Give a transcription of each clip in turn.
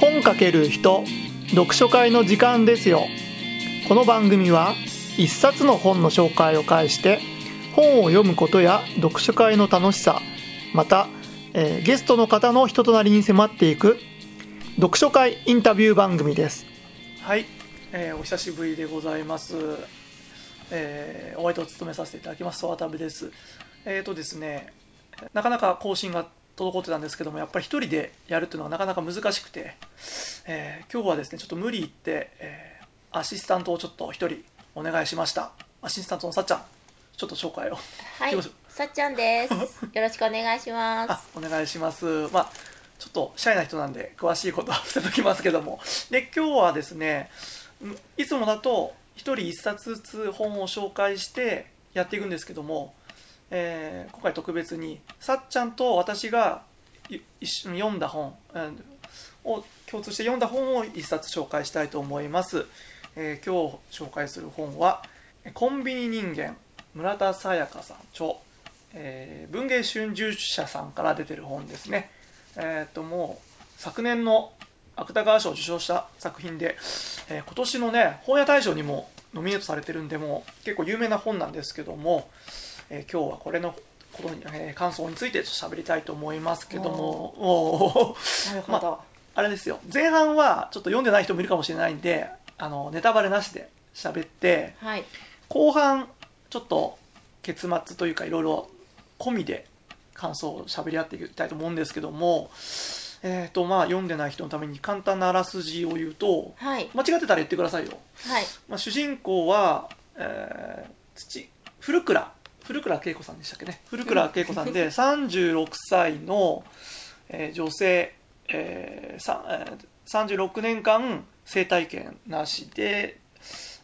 本かける人読書会の時間ですよ。この番組は一冊の本の紹介を介して本を読むことや読書会の楽しさまた、えーゲストの方の人となりに迫っていく読書会インタビュー番組です。はい、えーお久しぶりでございます、えーお相手を務めさせていただきます渡部です。えーとですねなかなか更新が滞ってたんですけどもやっぱり一人でやるっていうのがなかなか難しくて、えー今日はですねちょっと無理言って、えーアシスタントをちょっと一人お願いしました。アシスタントのさっちゃんちょっと紹介を。はいさっちゃんです。よろしくお願いします。あお願いします。まあちょっとシャイな人なんで詳しいことは伏せときますけども。で今日はですねんいつもだと一人一冊ずつ本を紹介してやっていくんですけども、えー今回特別にさっちゃんと私が一緒に読んだ本、うんを共通して読んだ本を一冊紹介したいと思います、えー今日紹介する本は「コンビニ人間」村田沙耶香さん著、えー文芸春秋社さんから出てる本ですね。えっ、ともう昨年の芥川賞を受賞した作品で、えー今年のね本屋大賞にもノミネートされてるんでもう結構有名な本なんですけども、えー今日はこれのことに、えー感想についてちょっと喋りたいと思いますけどもおーなるほど。あれですよ前半はちょっと読んでない人もいるかもしれないんであのネタバレなしで喋ってはい。後半ちょっと結末というかいろいろ込みで感想を喋り合っていきたいと思うんですけどもえっ、とまあ読んでない人のために簡単なあらすじを言うとはい。間違ってたら言ってくださいよ、はい。まあ、主人公は、えー土古倉古倉恵子さんでしたっけね。古倉恵子さん。で36歳の、えー女性、えーさえー36年間生体験なしで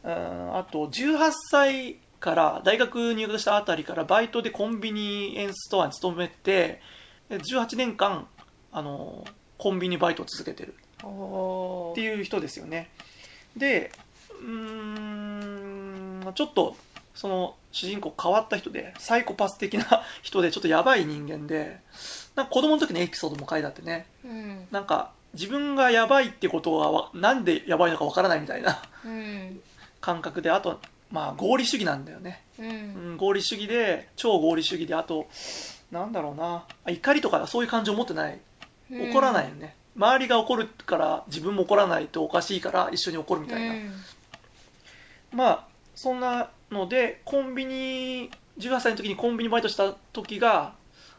うんあと18歳から大学入学したあたりからバイトでコンビニエンスストアに勤めてで18年間あのコンビニバイトを続けてる。おっていう人ですよね。でうーんちょっとその主人公変わった人でサイコパス的な 人でちょっとやばい人間でなんか子供の時のエピソードも書いてあってね。うん。なんか自分がやばいってことはわなんでやばいのかわからないみたいなうん。感覚であとまあ合理主義なんだよね、う。うんん、合理主義で超合理主義であとなんだろうな。あ怒りとかそういう感情を持ってない。怒らないよね、周りが怒るから自分も怒らないとおかしいから一緒に怒るみたいな、まあそんなのでコンビニ18歳の時にコンビニバイトした時が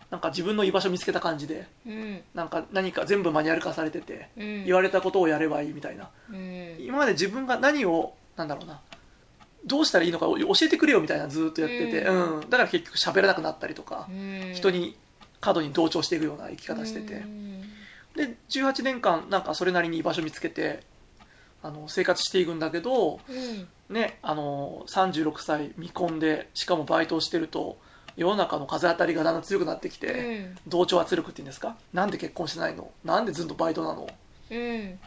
なんか自分の居場所見つけた感じでうん。なんか何か全部マニュアル化されててうん。言われたことをやればいいみたいなうん。今まで自分が何をなんだろうなどうしたらいいのかを教えてくれよみたいなずーっとやってて、ううんだから結局喋らなくなったりとかう、ん。人に過度に同調していくような生き方してて、うん。で18年間なんかそれなりに居場所見つけてあの生活していくんだけど、うん。ね、あの36歳見込んでしかもバイトをしてると世の中の風当たりがだんだん強くなってきて、うん。同調圧力っていうんですか？なんで結婚してないの？なんでずっとバイトなの？っうん。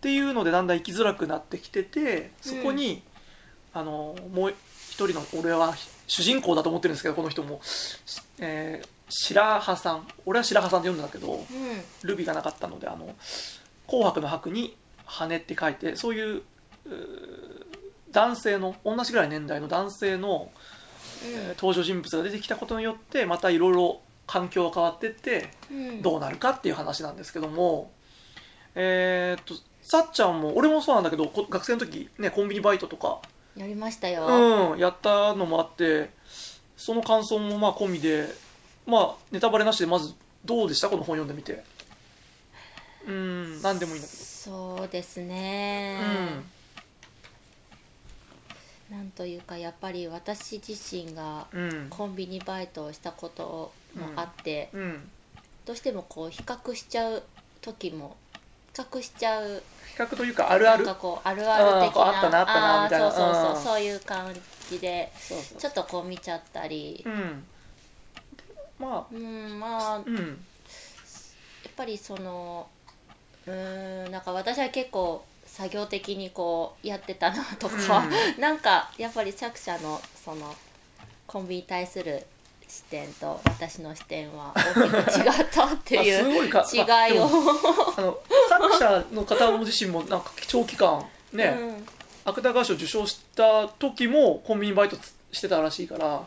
ていうのでだんだん生きづらくなってきててそこに、あのもう一人の俺は主人公だと思ってるんですけどこの人も、えー白羽さん。俺は白羽さんって読んだんだけどルビがなかったのであの紅白の白に羽って書いてそういう男性の同じぐらい年代の男性の、えー登場人物が出てきたことによってまたいろいろ環境が変わってってうん。どうなるかっていう話なんですけどもえーっとさっちゃんも俺もそうなんだけどこ学生の時ねコンビニバイトとかやりましたよ。うんやったのもあってその感想もまあ込みでまあネタバレなしでまずどうでした？この本読んでみてうん何でもいいんだけどそうですね。なんというかやっぱり私自身がうん。コンビニバイトをしたこともあって、うん。どうしてもこう比較しちゃう時も比較しちゃう比較というかあるある？なんかこうあるある的なあったなあったなみたいな。そうそうそう、うん。そういう感じでそうそう。ちょっとこう見ちゃったり。うん。まあうんまあやうん。っぱりそのうーんなんか私は結構作業的にこうやってたなとか、なんかやっぱり作者のそのコンビに対する視点と私の視点は大きく違ったっていあすごいかう違いを、まあの作者の方自身もなんか長期間ね、うん。芥川賞受賞した時もコンビニバイトしてたらしいから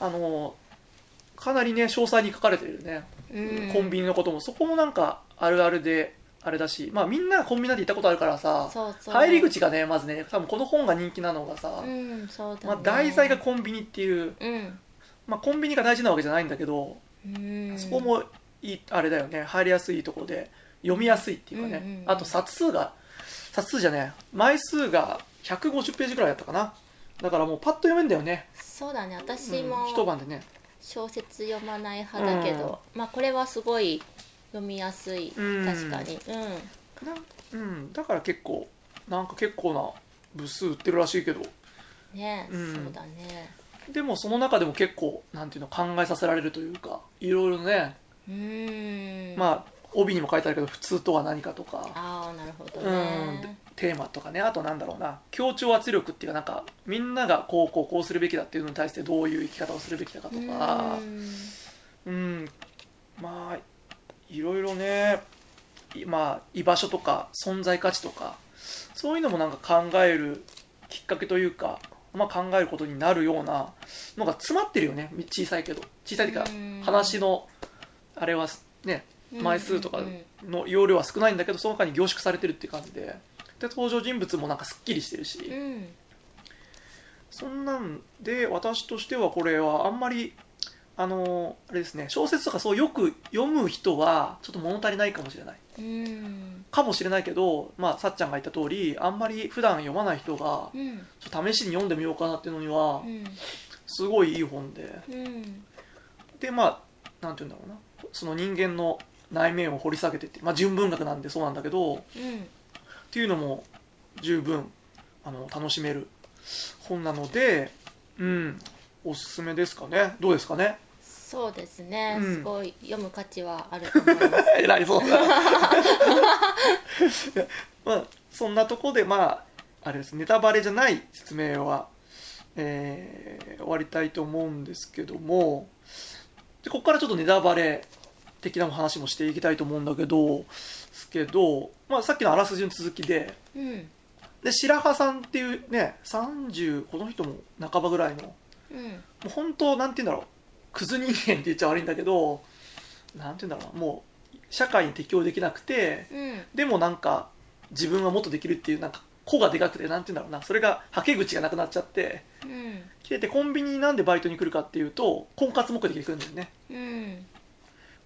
あのかなりね詳細に書かれてるね、うんコンビニのこともそこもなんかあるあるであれだしまあみんなコンビニなんて行ったことあるからさそうそう。入り口がねまずね多分この本が人気なのがさ、うんそうだね。まあ、題材がコンビニっていう、うん。まあ、コンビニが大事なわけじゃないんだけど、うん。そこもいいあれだよね入りやすいところで読みやすいっていうかね、うんうんうんあと冊数が冊数じゃねえ枚数が150ページぐらいだったかな。だからもうパッと読めんだよね、そうだね私うんも一晩でね小説読まない派だけど、まあこれはすごい読みやすい、うん。確かに。うん。なうん、だから結構なんか結構な部数売ってるらしいけど。ね、うん。そうだね。でもその中でも結構なんていうの考えさせられるというかいろいろね、うーん。まあ帯にも書いてあるけど普通とは何かとか。ああなるほどうん。ねテーマとかねあとなんだろうな協調圧力っていうかなんかみんながこうこうこうするべきだっていうのに対してどういう生き方をするべきだかとうか。うん。まあいろいろねいまあ居場所とか存在価値とかそういうのもなんか考えるきっかけというか、まあ、考えることになるようなのが詰まってるよね小さいけど。小さいっていうかうん。話のあれはねうん枚数とかうんの容量は少ないんだけどその中に凝縮されてるっていう感じでで登場人物もなんかすっきりしてるし、うんそんなんで私としてはこれはあんまりあのあれですね小説とかそうよく読む人はちょっと物足りないかもしれない。うん。かもしれないけど、まあ、さっちゃんが言った通りあんまり普段読まない人がうんちょっと試しに読んでみようかなっていうのにはうんすごいいい本で。うん。でまあなんて言うんだろうな。その人間の内面を掘り下げてって、まあ、純文学なんでそうなんだけどうんっていうのも十分あの楽しめる本なので、うん、おすすめですかね。どうですかね。そうですね、うん。すごい読む価値はあると思います。偉いそ まあそんなとこでまああれですネタバレじゃない説明は、えー終わりたいと思うんですけどもでここからちょっとネタバレ的な話もしていきたいと思うんだけどけど、まあ、さっきのあらすじの続きでうん。で白羽さんっていうね30この人も半ばぐらいのもうん。う本当なんて言うんだろうクズ人間って言っちゃ悪いんだけどなんて言うんだろうなもう社会に適応できなくてうん。でもなんか自分はもっとできるっていうなんか子がでかくてなんて言うんだろうなそれがはけ口がなくなっちゃってうん。来ててコンビニになんでバイトに来るかっていうと婚活目的で来るんだよね。うん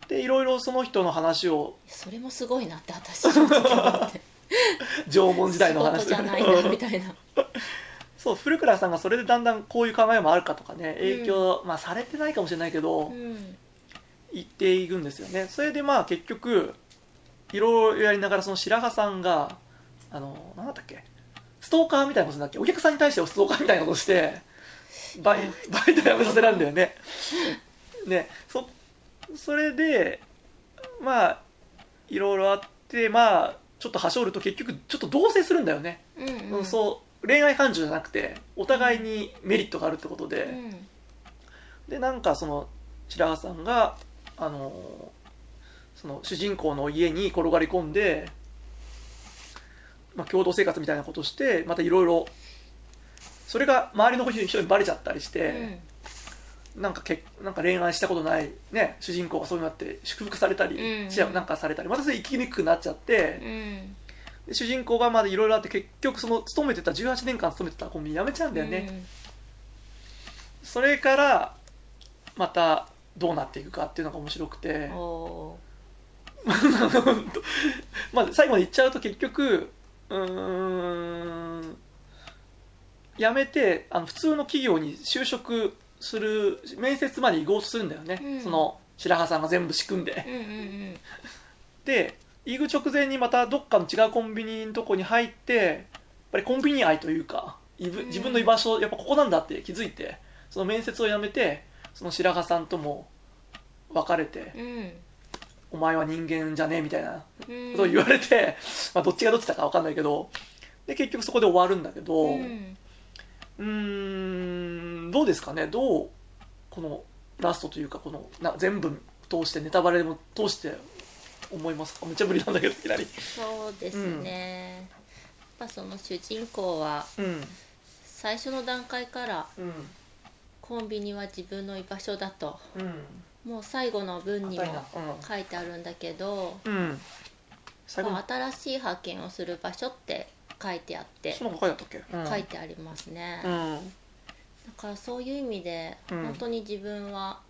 でいろいろその人の話をそれもすごいなって私の時思って。縄文時代の話。仕事じゃないなみたいな。そう古倉さんがそれでだんだんこういう考えもあるかとかね影響、まあされてないかもしれないけど、うん。言っていくんですよね。それでまあ結局いろいろやりながらその白羽さんがあの何だったっけ？ストーカーみたいなことなんだっけ？お客さんに対してストーカーみたいなことをしてバイバイト辞めさせられるんだよね。ね。そそれでまあいろいろあってまあちょっとはしょると結局ちょっと同棲するんだよね、うんうん。そう恋愛感情じゃなくてお互いにメリットがあるってことで、うん。でなんかその白羽さんがあのその主人公の家に転がり込んで、まあ、共同生活みたいなことをしてまたいろいろそれが周りの人にバレちゃったりして、なんかけなんか恋愛したことない、ね、主人公がそういうのになって祝福されたり、うん。なんかされたりまたそれ生きにくくなっちゃってう、ん。で主人公がまだいろいろあって結局その勤めてた18年間勤めてたコンビニ辞めちゃうんだよね、それからまたどうなっていくかっていうのが面白くて。まあ最後まで言っちゃうと結局うーん辞めてあの普通の企業に就職する面接まで行こうとするんだよね、うん。その白羽さんが全部仕組んで、ーうんうん。で行く直前にまたどっかの違うコンビニのとこに入ってやっぱりコンビニ愛というか自分の居場所やっぱここなんだって気づいてその面接をやめてその白羽さんとも別れて、うん。お前は人間じゃねえみたいなうん。ことを言われて、まあ、どっちがどっちだか分かんないけどで結局そこで終わるんだけどうんうーんどうですかね。どうこのラストというかこのな全部通してネタバレも通して思いますか？めっちゃ無理なんだけどいきなり。そうですね、やっぱその主人公はうん。最初の段階からうんコンビニは自分の居場所だと。うん。もう最後の文にも硬いな。うん。書いてあるんだけど、うん。最後に新しい発見をする場所って書いてあって。その他書いてあったっけ、うん、書いてありますね、だうん。からそういう意味で、うん。本当に自分は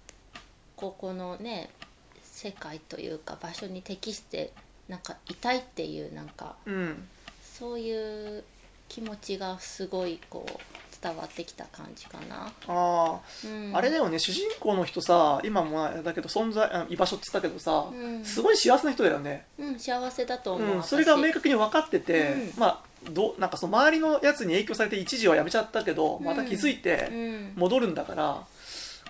ここのね世界というか場所に適してなんかいたいっていうなんかうん。そういう気持ちがすごいこう伝わってきた感じかな、あうん、ああれだよね主人公の人さ今もあれだけど存在あ居場所って言ったけどさ、うん。すごい幸せな人だよね。うん幸せだと思う、うん、私それが明確に分かってて、うん。まあどうなんかその周りのやつに影響されて一時はやめちゃったけどまた気づいてうん。戻るんだから、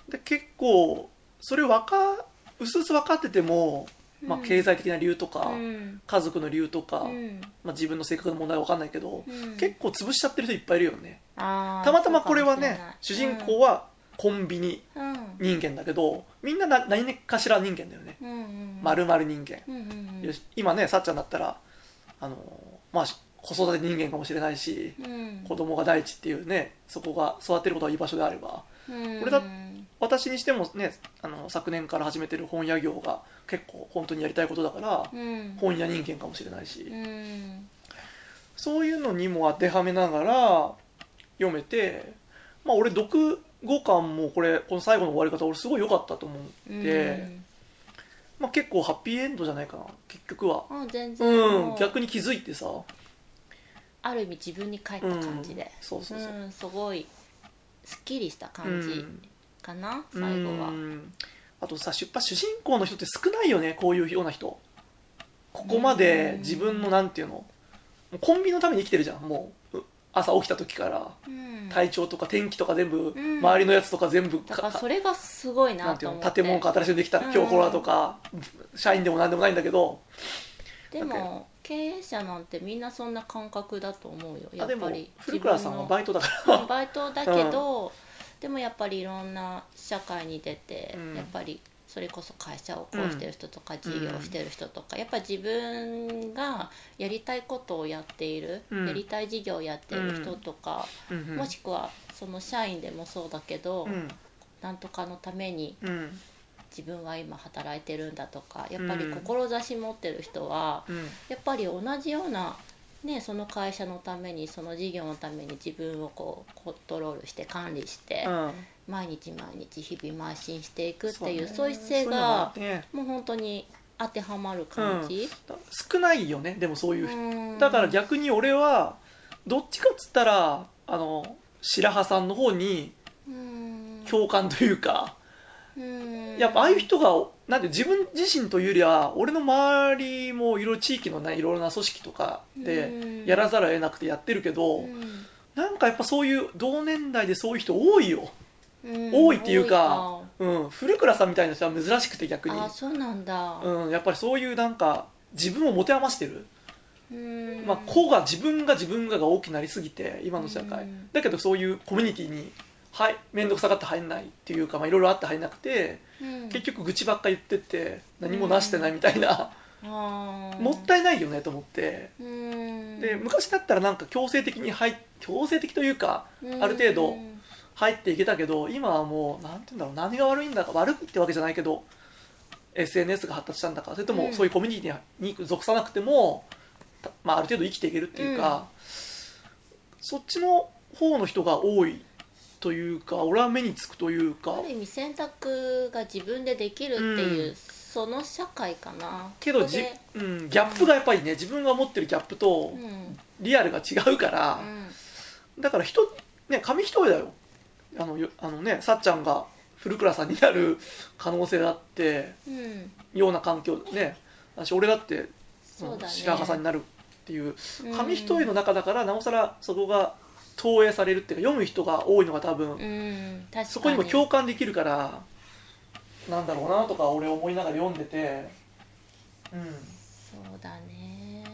で結構それ分かうすうす分かってても、まあ、うん経済的な理由とか、うん。家族の理由とか、うん。まあ、自分の性格の問題は分かんないけど、うん。結構潰しちゃってる人いっぱいいるよね。たまたまこれはね主人公はコンビニうん。うん人間だけどみんなな何かしら人間だよね。うんうんまるまる人間、うんうんよし今ねさっちゃんだったらあのまあ子育て人間かもしれないし、うん。子供が第一っていうねそこが育てることが居場所であれば。うん。俺だ私にしてもねあの昨年から始めてる本屋業が結構本当にやりたいことだから、うん。本屋人間かもしれないし、うん。そういうのにも当てはめながら読めてまあ俺読後感もこれこの最後の終わり方俺すごい良かったと思って、まあ、結構ハッピーエンドじゃないかな結局は。うん逆に気づいてさある意味自分に返った感じで。うん、そうそうそう、うんすごいすっきりした感じかな、うん。最後は。うん。あとさ出発主人公の人って少ないよねこういうような人。ここまで自分のなんていうのコンビニのために生きてるじゃんもうう朝起きた時から。うん。体調とか天気とか全部、うん。周りのやつとか全部だからかそれがすごいなと思って。建物が新しくできたら今日これだとか、社員でもなんでもないんだけど。でも経営者なんてみんなそんな感覚だと思うよ。やっぱり。古倉さんはバイトだかうんらバイトだけど、でもやっぱりいろんな社会に出て、うん。やっぱりそれこそ会社を起こしてる人とか、事業をしてる人とかやっぱ自分がやりたいことをやっている、うん。やりたい事業をやっている人とか、うんうん。もしくはその社員でもそうだけど、うん。なんとかのためにうん自分は今働いてるんだとかやっぱりうん志持ってる人は、うん。やっぱり同じような、ね、その会社のためにその事業のために自分をこうコントロールして管理して、うん。毎日毎日日々邁進していくっていうね。そういう姿勢がね。もう本当に当てはまる感じ、少ないよね。でもそういうだから逆に俺はどっちかっつったらあの白羽さんの方にうん。共感というか、うんやっぱああいう人がなんて自分自身というよりは俺の周りもいろいろ地域のねいろいろな組織とかでうん。やらざるを得なくてやってるけど、うん。なんかやっぱそういう同年代でそういう人多いよ、うん。多いっていうか多うん、古倉さんみたいな人は珍しくて逆に、あそうなんだ。うん、やっぱりそういうなんか自分を持て余してる、うん。まあ、個が自分が自分がが大きくなりすぎて今の社会、うん。だけどそういうコミュニティにはい面倒くさがって入んないっていうかまあいろいろあって入んなくて、うん。結局愚痴ばっか言ってって何もなしてないみたいな、あー。もったいないよねと思って。うん。で昔だったらなんか強制的に入強制的というかある程度うん入っていけたけど今はもうなんて言うんだろう何が悪いんだか悪いってわけじゃないけど SNS が発達したんだかそれとうん。もそういうコミュニティに属さなくても、たまあ、ある程度生きていけるっていうか、そっちの方の人が多いというか俺は目につくというか。ある意味選択が自分でできるっていう、うん。その社会かな。けどじうん、ギャップがやっぱりね自分が持ってるギャップとうん。うんリアルが違うから、だから人ね紙一重だよ。あのよあのねさっちゃんが古倉さんになる可能性だってうん。ような環境ね。私俺だってそうだね。白羽さんになるっていう。うん。紙一重の中だからなおさらそこが投影されるっていうか読む人が多いのが多分、うんそこにも共感できるからなんだろうなとか俺思いながら読んでて、うん、そうだね。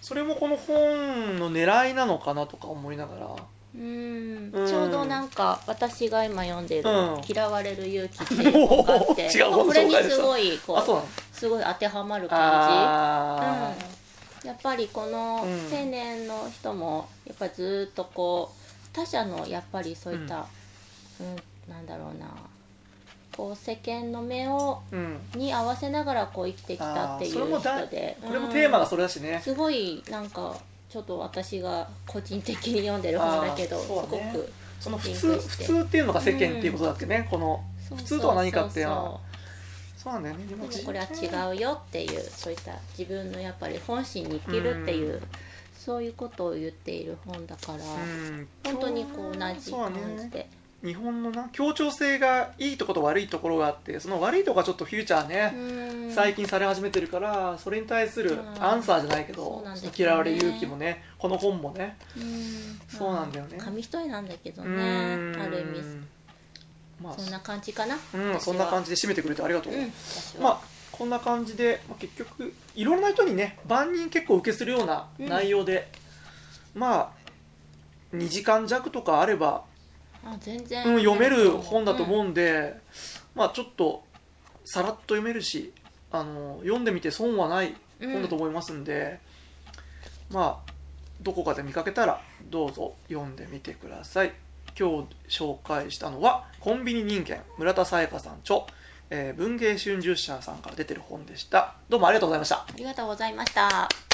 それもこの本の狙いなのかなとか思いながら。うん。うん。ちょうどなんか私が今読んでるうん「嫌われる勇気」っていう本があって。違う本これにすごいこあそうすごい当てはまる感あじ、うん、やっぱりこのうん。青年の人もやっぱりずっとこう他者のやっぱりそういった、うん。なんだろうなこう世間の目をーうん。に合わせながらこう生きてきたっていう人でこれもテーマがうんそれだしね、すごいなんかちょっと私が個人的に読んでる本だけど、あーすごくその普通普通っていうのが世間っていうことだっけね、この普通とは何かっていうのはそそうなんだよね。でもこれは違うよっていうそういった自分のやっぱり本心に生きるっていう、うん。そういうことを言っている本だから、うん。本当にこう同じそうだ感じねで、日本のな協調性がいいところと悪いところがあってその悪いところがちょっとフューチャーね、うん。最近され始めてるからそれに対するうん。アンサーじゃないけそどね。嫌われ勇気もねこの本もね。うん。そうなんだよね。まあ紙一重なんだけどうねある意味まあそんな感じかな、うん、そんな感じで締めてくれてありがとう、うんまあこんな感じで、まあ、結局いろんな人にね万人結構受けするような内容で、まあ2時間弱とかあれば、あ全然、うん、読める本だと思ううんで、まあちょっとさらっと読めるしあの読んでみて損はない本だと思いますんで、まあどこかで見かけたらどうぞ読んでみてください今日紹介したのは「コンビニ人間」村田沙耶香さん著、えー文芸春秋社さんから出てる本でした。どうもありがとうございました。ありがとうございました。